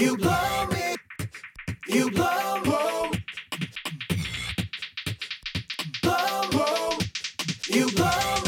You blow me. You blow, blow. Blow, blow. You blow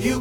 You